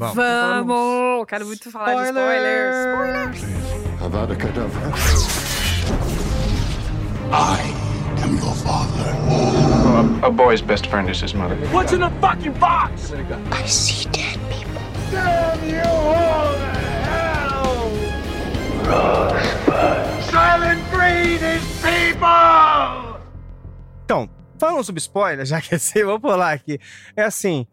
Vamos! Quero muito falar de spoilers. Spoilers! Avada. I am your father. A, a boy's best friend is his mother. What's in the fucking box? I see dead people. Damn you all to hell! Rosebud. Silent breed is people! Então, falando sobre spoiler, já que assim, vou pular aqui. É assim,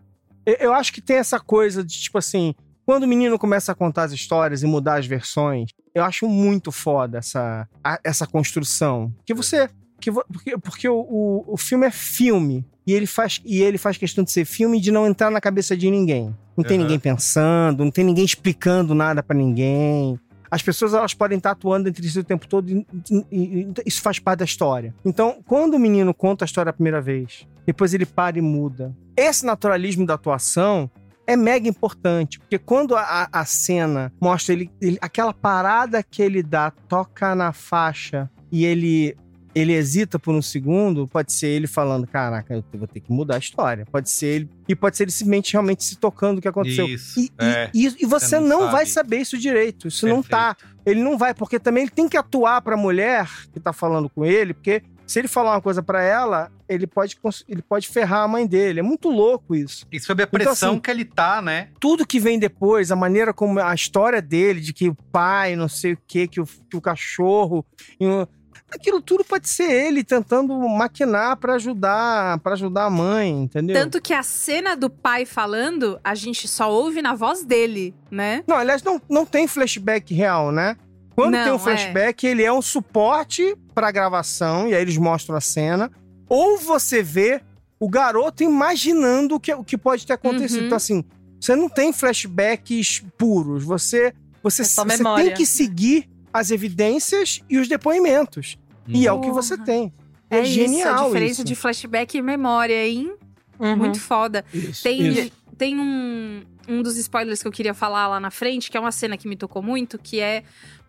eu, acho que tem essa coisa de, tipo assim, quando o menino começa a contar as histórias e mudar as versões, eu acho muito foda essa, a- essa construção. Que você. Que, porque porque o, o, o filme é filme. E ele, faz, e ele faz questão de ser filme e de não entrar na cabeça de ninguém. Não tem Aham. ninguém pensando, não tem ninguém explicando nada pra ninguém. As pessoas elas podem estar atuando entre si o tempo todo e, e- e isso faz parte da história. Então, quando o menino conta a história a primeira vez, depois ele para e muda. Esse naturalismo da atuação é mega importante, porque quando a, a- cena mostra ele, ele- aquela parada que ele dá, toca na faixa e ele ele hesita por um segundo, pode ser ele falando, caraca, eu vou ter que mudar a história. Pode ser ele e pode ser ele simplesmente realmente se tocando o que aconteceu. Isso, E, é. e, e você não sabe. vai saber isso direito. Isso não tá. Ele não vai, porque também ele tem que atuar pra mulher que tá falando com ele, porque se ele falar uma coisa pra ela, ele pode, ele pode ferrar a mãe dele. É muito louco isso. E sob a Então, pressão assim, que ele tá, né? Tudo que vem depois, a maneira como a história dele, de que o pai, não sei o quê, que o, que o cachorro. e o- Aquilo tudo pode ser ele tentando maquinar pra ajudar, para ajudar a mãe, entendeu? Tanto que a cena do pai falando, a gente só ouve na voz dele, né? Não, aliás, não, não tem flashback real, né? Quando Não, tem um é. flashback, ele é um suporte pra gravação, e aí eles mostram a cena. Ou você vê o garoto imaginando o que, o que pode ter acontecido. Uhum. Então, assim, você não tem flashbacks puros. Você, você, É você tem que seguir as evidências e os depoimentos. E é o que você tem. É, É, isso, genial a diferença isso. de flashback e memória, hein? Uhum. Muito foda. Isso, tem isso. tem um, um dos spoilers que eu queria falar lá na frente, que é uma cena que me tocou muito, que é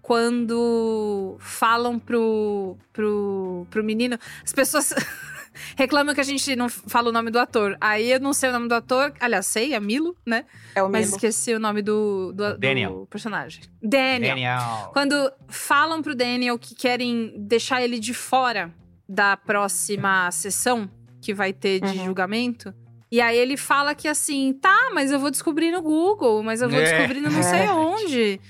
quando falam pro, pro, pro menino. As pessoas reclamam que a gente não fala o nome do ator. Aí eu não sei o nome do ator. Aliás, sei, é Milo, né? É o Mas Milo. esqueci o nome do, do, do personagem. Daniel. Daniel. Quando falam pro Daniel que querem deixar ele de fora da próxima sessão que vai ter de Uhum. julgamento. E aí ele fala que assim, tá, mas eu vou descobrir no Google, mas eu vou É. descobrir no não sei É. onde.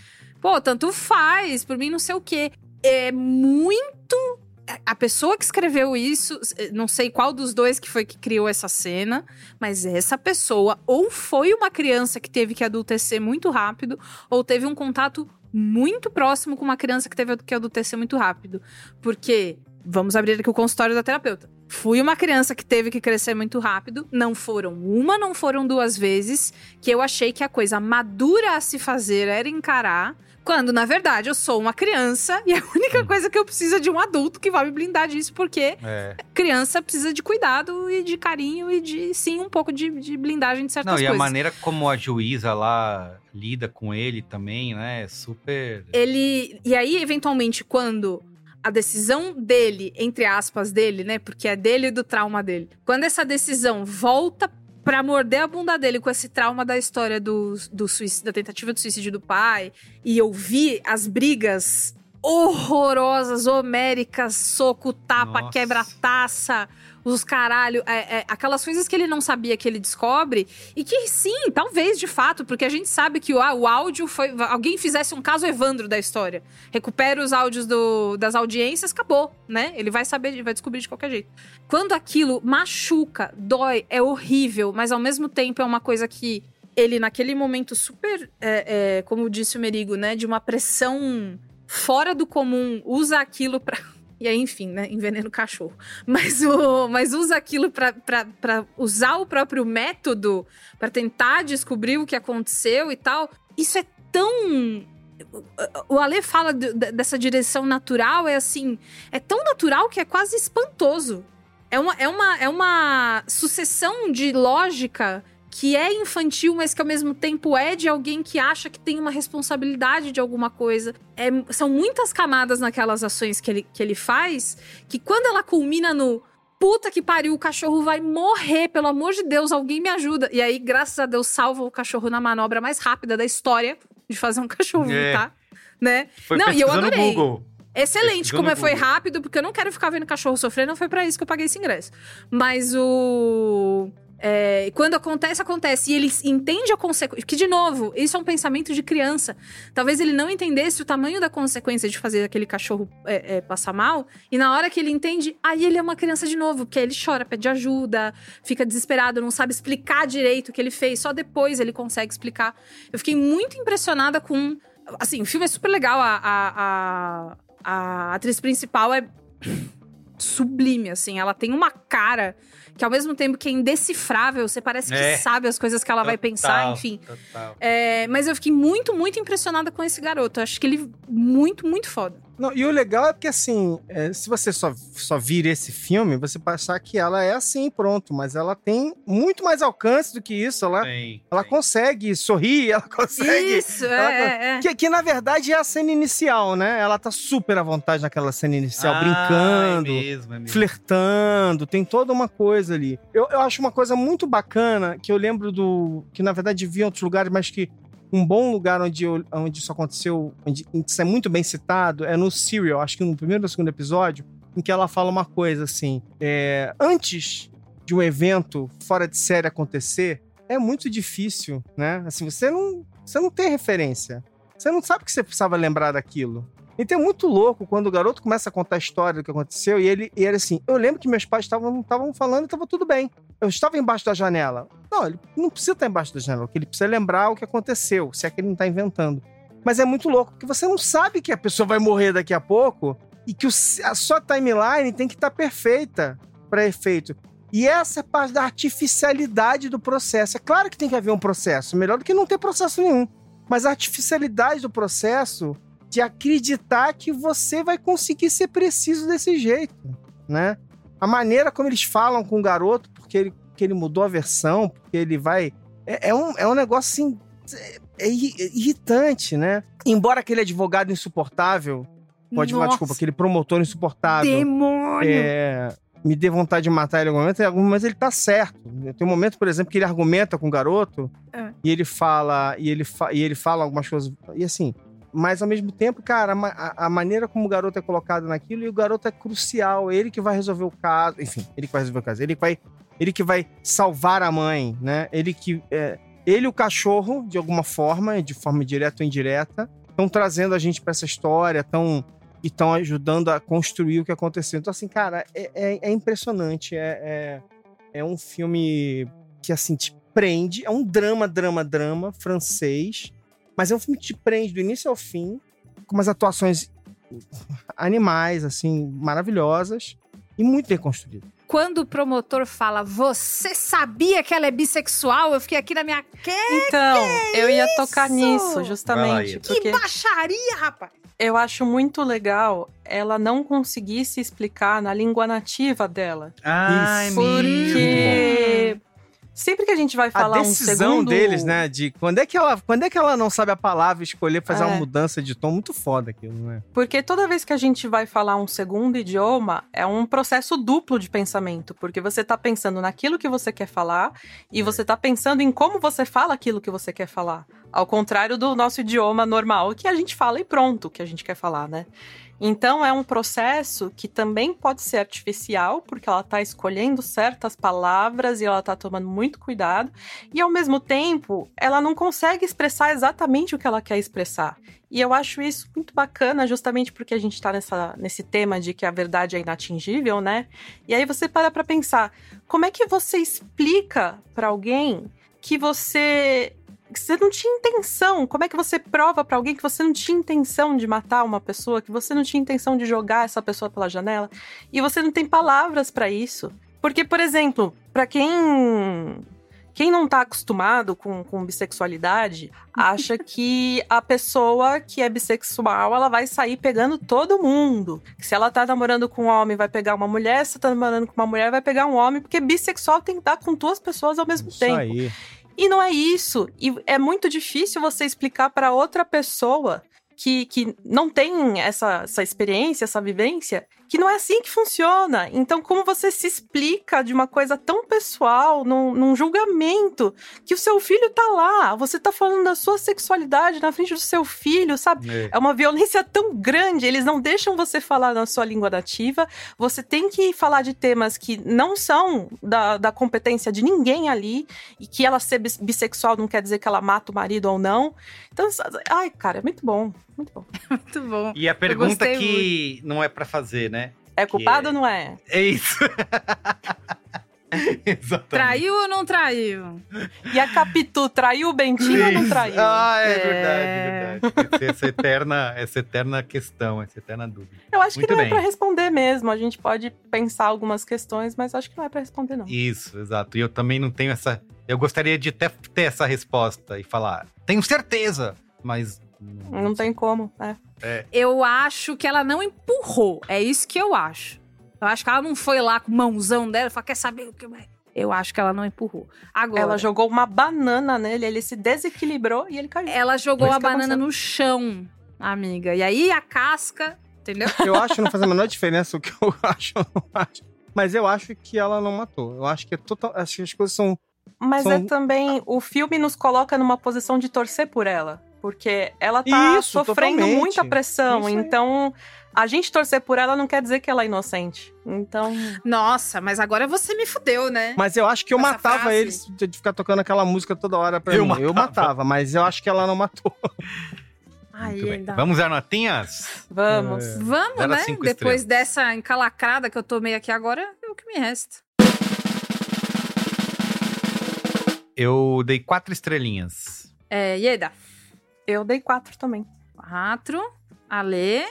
Pô, tanto faz, por mim não sei o quê. É muito. A pessoa que escreveu isso, não sei qual dos dois que foi que criou essa cena, mas essa pessoa ou foi uma criança que teve que adultecer muito rápido, ou teve um contato muito próximo com uma criança que teve que adultecer muito rápido. Porque, vamos abrir aqui o consultório da terapeuta. Fui uma criança que teve que crescer muito rápido. Não foram uma, não foram duas vezes. Que eu achei que a coisa madura a se fazer era encarar. Quando, na verdade, eu sou uma criança e a única coisa que eu preciso é de um adulto que vai me blindar disso, porque É. criança precisa de cuidado e de carinho e de, sim, um pouco de, de blindagem de certas Não, e a coisas. maneira como a juíza lá lida com ele também, né? É super. Ele. E aí, eventualmente, quando a decisão dele, entre aspas, dele, né? Porque é dele e do trauma dele. Quando essa decisão volta pra morder a bunda dele com esse trauma da história do, do suicídio, da tentativa de suicídio do pai, e ouvir as brigas horrorosas, homéricas, soco, tapa, Nossa. quebra-taça, os caralho, é, é, aquelas coisas que ele não sabia que ele descobre, e que sim, talvez de fato, porque a gente sabe que o, ah, o áudio foi. Alguém fizesse um caso Evandro da história. Recupera os áudios do- das audiências, acabou, né? Ele vai saber, vai descobrir de qualquer jeito. Quando aquilo machuca, dói, é horrível, mas ao mesmo tempo é uma coisa que ele, naquele momento super, é, é, como disse o Merigo, né? De uma pressão fora do comum, usa aquilo pra. E aí, enfim, né? Envenena o cachorro. Mas, o, mas usa aquilo pra usar o próprio método pra tentar descobrir o que aconteceu e tal. Isso é tão. O Ale fala de- de- dessa direção natural, é assim. É tão natural que é quase espantoso. É uma, é uma, é uma sucessão de lógica que é infantil, mas que ao mesmo tempo é de alguém que acha que tem uma responsabilidade de alguma coisa. É, são muitas camadas naquelas ações que ele, que ele faz, que quando ela culmina no puta que pariu, o cachorro vai morrer, pelo amor de Deus, alguém me ajuda. E aí, graças a Deus, salva o cachorro na manobra mais rápida da história de fazer um cachorro É. tá? Né? Foi Não, e eu adorei. Google. Excelente, como foi Google. rápido, porque eu não quero ficar vendo cachorro sofrer, não foi pra isso que eu paguei esse ingresso. Mas o. é, quando acontece, acontece. E ele entende a consequência. Que, de novo, isso é um pensamento de criança. Talvez ele não entendesse o tamanho da consequência de fazer aquele cachorro é, é, passar mal. E na hora que ele entende, aí ele é uma criança de novo, porque aí ele chora, pede ajuda, fica desesperado, não sabe explicar direito o que ele fez. Só depois ele consegue explicar. Eu fiquei muito impressionada com. Assim, o filme é super legal. A, a, a, a atriz principal é sublime, assim. Ela tem uma cara que, ao mesmo tempo que é indecifrável, você parece que É. sabe as coisas que ela vai pensar, Total, enfim. total. É, mas eu fiquei muito, muito impressionada com esse garoto. Eu acho que ele muito, muito foda. Não, e o legal é porque, assim, é, se você só, só vir esse filme, você vai achar que ela é assim, pronto. Mas ela tem muito mais alcance do que isso. Ela, ela consegue sorrir, ela consegue. Isso, ela é, é, é. Que, que, na verdade, é a cena inicial, né? Ela tá super à vontade naquela cena inicial, Ah, brincando, é mesmo, é mesmo. flertando, tem toda uma coisa ali. Eu, eu acho uma coisa muito bacana, que eu lembro do... Que, na verdade, vi em outros lugares, mas que um bom lugar onde, eu- onde isso aconteceu, onde isso é muito bem citado, é no Serial, acho que no primeiro ou segundo episódio, em que ela fala uma coisa assim: é, antes de um evento fora de série acontecer, é muito difícil, né? Assim, você não, você não tem referência. Você não sabe que você precisava lembrar daquilo. Então é muito louco quando o garoto começa a contar a história do que aconteceu e ele, e ele assim, eu lembro que meus pais estavam falando e estava tudo bem. Eu estava embaixo da janela. Não, ele não precisa estar embaixo da janela, ele precisa lembrar o que aconteceu, se é que ele não está inventando. Mas é muito louco, porque você não sabe que a pessoa vai morrer daqui a pouco e que o- a sua timeline tem que estar perfeita para efeito. E essa é parte da artificialidade do processo. É claro que tem que haver um processo, melhor do que não ter processo nenhum. Mas a artificialidade do processo de acreditar que você vai conseguir ser preciso desse jeito, né? A maneira como eles falam com o garoto, porque ele, que ele mudou a versão, porque ele vai... É, é um, é um negócio, assim, é- é irri- irritante, né? Embora aquele advogado insuportável... Pode falar, desculpa, aquele promotor insuportável... Demônio! É, me dê vontade de matar ele em algum momento, em algum momento ele tá certo. Tem um momento, por exemplo, que ele argumenta com o garoto É. e ele fala e ele, fa- e ele fala algumas coisas e assim. Mas ao mesmo tempo, cara, a- a maneira como o garoto é colocado naquilo e o garoto é crucial. Ele que vai resolver o caso, enfim, ele que vai resolver o caso. Ele que vai, ele que vai salvar a mãe, né? Ele que é, ele e o cachorro de alguma forma, de forma direta ou indireta, estão trazendo a gente pra essa história, estão e estão ajudando a construir o que aconteceu. Então, assim, cara, é, é- é impressionante. É, é, é um filme que, assim, te prende. É um drama, drama, drama francês. Mas é um filme que te prende do início ao fim, com umas atuações animais, assim, maravilhosas e muito bem construído. Quando o promotor fala, você sabia que ela é bissexual? Eu fiquei aqui na minha. Que Então, que eu ia isso? tocar nisso, justamente. lá, Ida. Que porque baixaria, rapaz! eu acho muito legal ela não conseguir se explicar na língua nativa dela. Ai, Porque sempre que a gente vai falar a um decisão segundo... deles, né, de quando é que ela, quando é que ela não sabe a palavra escolher fazer É. uma mudança de tom muito foda aquilo, né? Porque toda vez que a gente vai falar um segundo idioma, é um processo duplo de pensamento. Porque você tá pensando naquilo que você quer falar e você tá pensando em como você fala aquilo que você quer falar. Ao contrário do nosso idioma normal, que a gente fala e pronto o que a gente quer falar, né? Então é um processo que também pode ser artificial, porque ela tá escolhendo certas palavras e ela tá tomando muito cuidado, e ao mesmo tempo ela não consegue expressar exatamente o que ela quer expressar. E eu acho isso muito bacana, justamente porque a gente tá nessa, nesse tema de que a verdade é inatingível, né? E aí você para pra pensar, como é que você explica pra alguém que você você não tinha intenção. Como é que você prova pra alguém que você não tinha intenção de matar uma pessoa, que você não tinha intenção de jogar essa pessoa pela janela e você não tem palavras pra isso? Porque, por exemplo, pra quem quem não tá acostumado com, com bissexualidade acha que a pessoa que é bissexual ela vai sair pegando todo mundo. Que se ela tá namorando com um homem, vai pegar uma mulher, se tá namorando com uma mulher, vai pegar um homem, porque bissexual tem que dar com duas pessoas ao mesmo Isso tempo. aí. E não é isso. E é muito difícil você explicar para outra pessoa que, que não tem essa, essa experiência, essa vivência, que não é assim que funciona. Então, como você se explica de uma coisa tão pessoal, num, num julgamento, que o seu filho tá lá, você tá falando da sua sexualidade na frente do seu filho, sabe? É. É uma violência tão grande, eles não deixam você falar na sua língua nativa, você tem que falar de temas que não são da, da competência de ninguém ali, e que ela ser bis- bissexual não quer dizer que ela mata o marido ou não. Então, ai, cara, é muito bom, muito bom. Muito bom. E a pergunta que não é pra fazer, né? É culpado ou não é? É isso. Exatamente. Traiu ou não traiu? E a Capitu traiu o Bentinho ou não traiu? Ah, é, verdade, verdade. Essa eterna, essa eterna questão, essa eterna dúvida. Eu acho que Muito não bem. é pra responder mesmo. A gente pode pensar algumas questões, mas acho que não é pra responder, não. Isso, exato. E eu também não tenho essa. Eu gostaria de até ter essa resposta e falar, tenho certeza, mas. Não tem como, é. É. Eu acho que ela não empurrou. É isso que eu acho. Eu acho que ela não foi lá com o mãozão dela e falou: quer saber o que vai? Eu acho que ela não empurrou. Agora. Ela jogou uma banana nele, ele se desequilibrou e ele caiu. Ela jogou a banana no chão, amiga. E aí a casca, entendeu? Eu acho que não faz a menor diferença o que eu acho ou não acho. Mas eu acho que ela não matou. Eu acho que é total. Acho que as coisas são. Mas são- é também. O filme nos coloca numa posição de torcer por ela. Porque ela tá Isso, sofrendo totalmente. muita pressão. Isso aí. então, a gente torcer por ela não quer dizer que ela é inocente. Então. Nossa, mas agora você me fudeu, né? Mas eu acho que eu Essa matava frase. eles de ficar tocando aquela música toda hora pra Eu mim. Eu matava. matava, mas eu acho que ela não matou. Vamos às notinhas? Vamos. É. Vamos, né? Depois estrelas. dessa encalacrada que eu tomei aqui agora, é o que me resta. Eu dei quatro estrelinhas. É, Ieda. Eu dei quatro também. Quatro. Ale.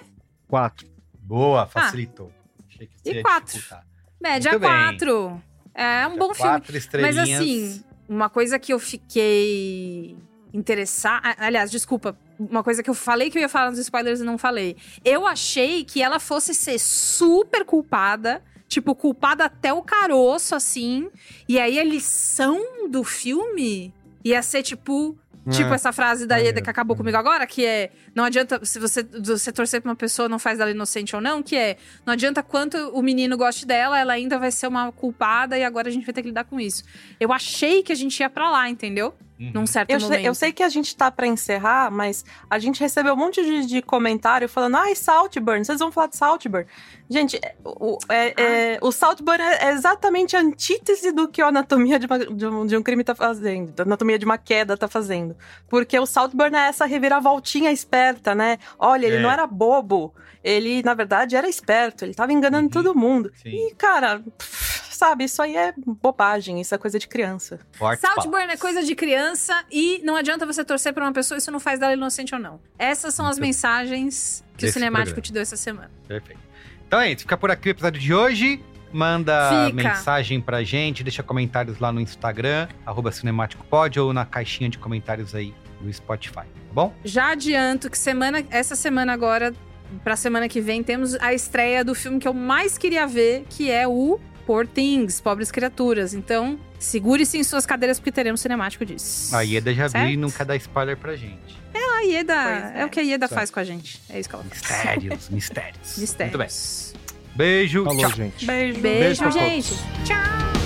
Quatro. Boa, facilitou. Achei que Ah. E quatro. dificultar. Média Muito bem. quatro. É um bom filme. Quatro Mas assim, uma coisa que eu fiquei interessada. Aliás, desculpa. Uma coisa que eu falei que eu ia falar nos spoilers e não falei. Eu achei que ela fosse ser super culpada. Tipo, culpada até o caroço, assim. E aí a lição do filme ia ser, tipo. Tipo É. essa frase da Ieda que acabou comigo agora, que é: não adianta, se você, você torcer pra uma pessoa, não faz dela inocente ou não, que é: não adianta quanto o menino goste dela, ela ainda vai ser uma culpada e agora a gente vai ter que lidar com isso. Eu achei que a gente ia pra lá, entendeu? Num certo Eu momento. sei, eu sei que a gente tá pra encerrar, mas a gente recebeu um monte de, de comentário falando: ai, Saltburn, vocês vão falar de Saltburn. Gente, é, o, é- é- o Saltburn é é exatamente a antítese do que a anatomia de, uma- de um, de um crime tá fazendo, a anatomia de uma queda tá fazendo. Porque o Saltburn é essa reviravoltinha esperta, né? Olha, ele É. não era bobo, ele, na verdade, era esperto, ele tava enganando todo mundo. E, cara, pff, sabe, isso aí é bobagem, isso é coisa de criança. Saltburn é coisa de criança e não adianta você torcer pra uma pessoa, isso não faz dela inocente ou não. Essas são as mensagens que o Cinemático programa. te deu essa semana. Perfeito. Então é isso, fica por aqui o episódio de hoje. Manda Fica. mensagem pra gente, deixa comentários lá no Instagram, arroba cinemáticopod, ou na caixinha de comentários aí do Spotify, tá bom? Já adianto que semana, essa semana agora, pra semana que vem, temos a estreia do filme que eu mais queria ver, que é o Poor Things, Pobres Criaturas. Então, segure-se em suas cadeiras porque teremos cinemático disso. A Ieda já viu Certo? e não quer dar spoiler pra gente. É a Ieda, Pois é. o que a Ieda Certo. faz com a gente. É isso que ela faz. Mistérios, mistérios. Mistérios. Muito bem. Beijo, Falou, tchau. gente. Beijo. Beijo, Beijo gente. Tchau.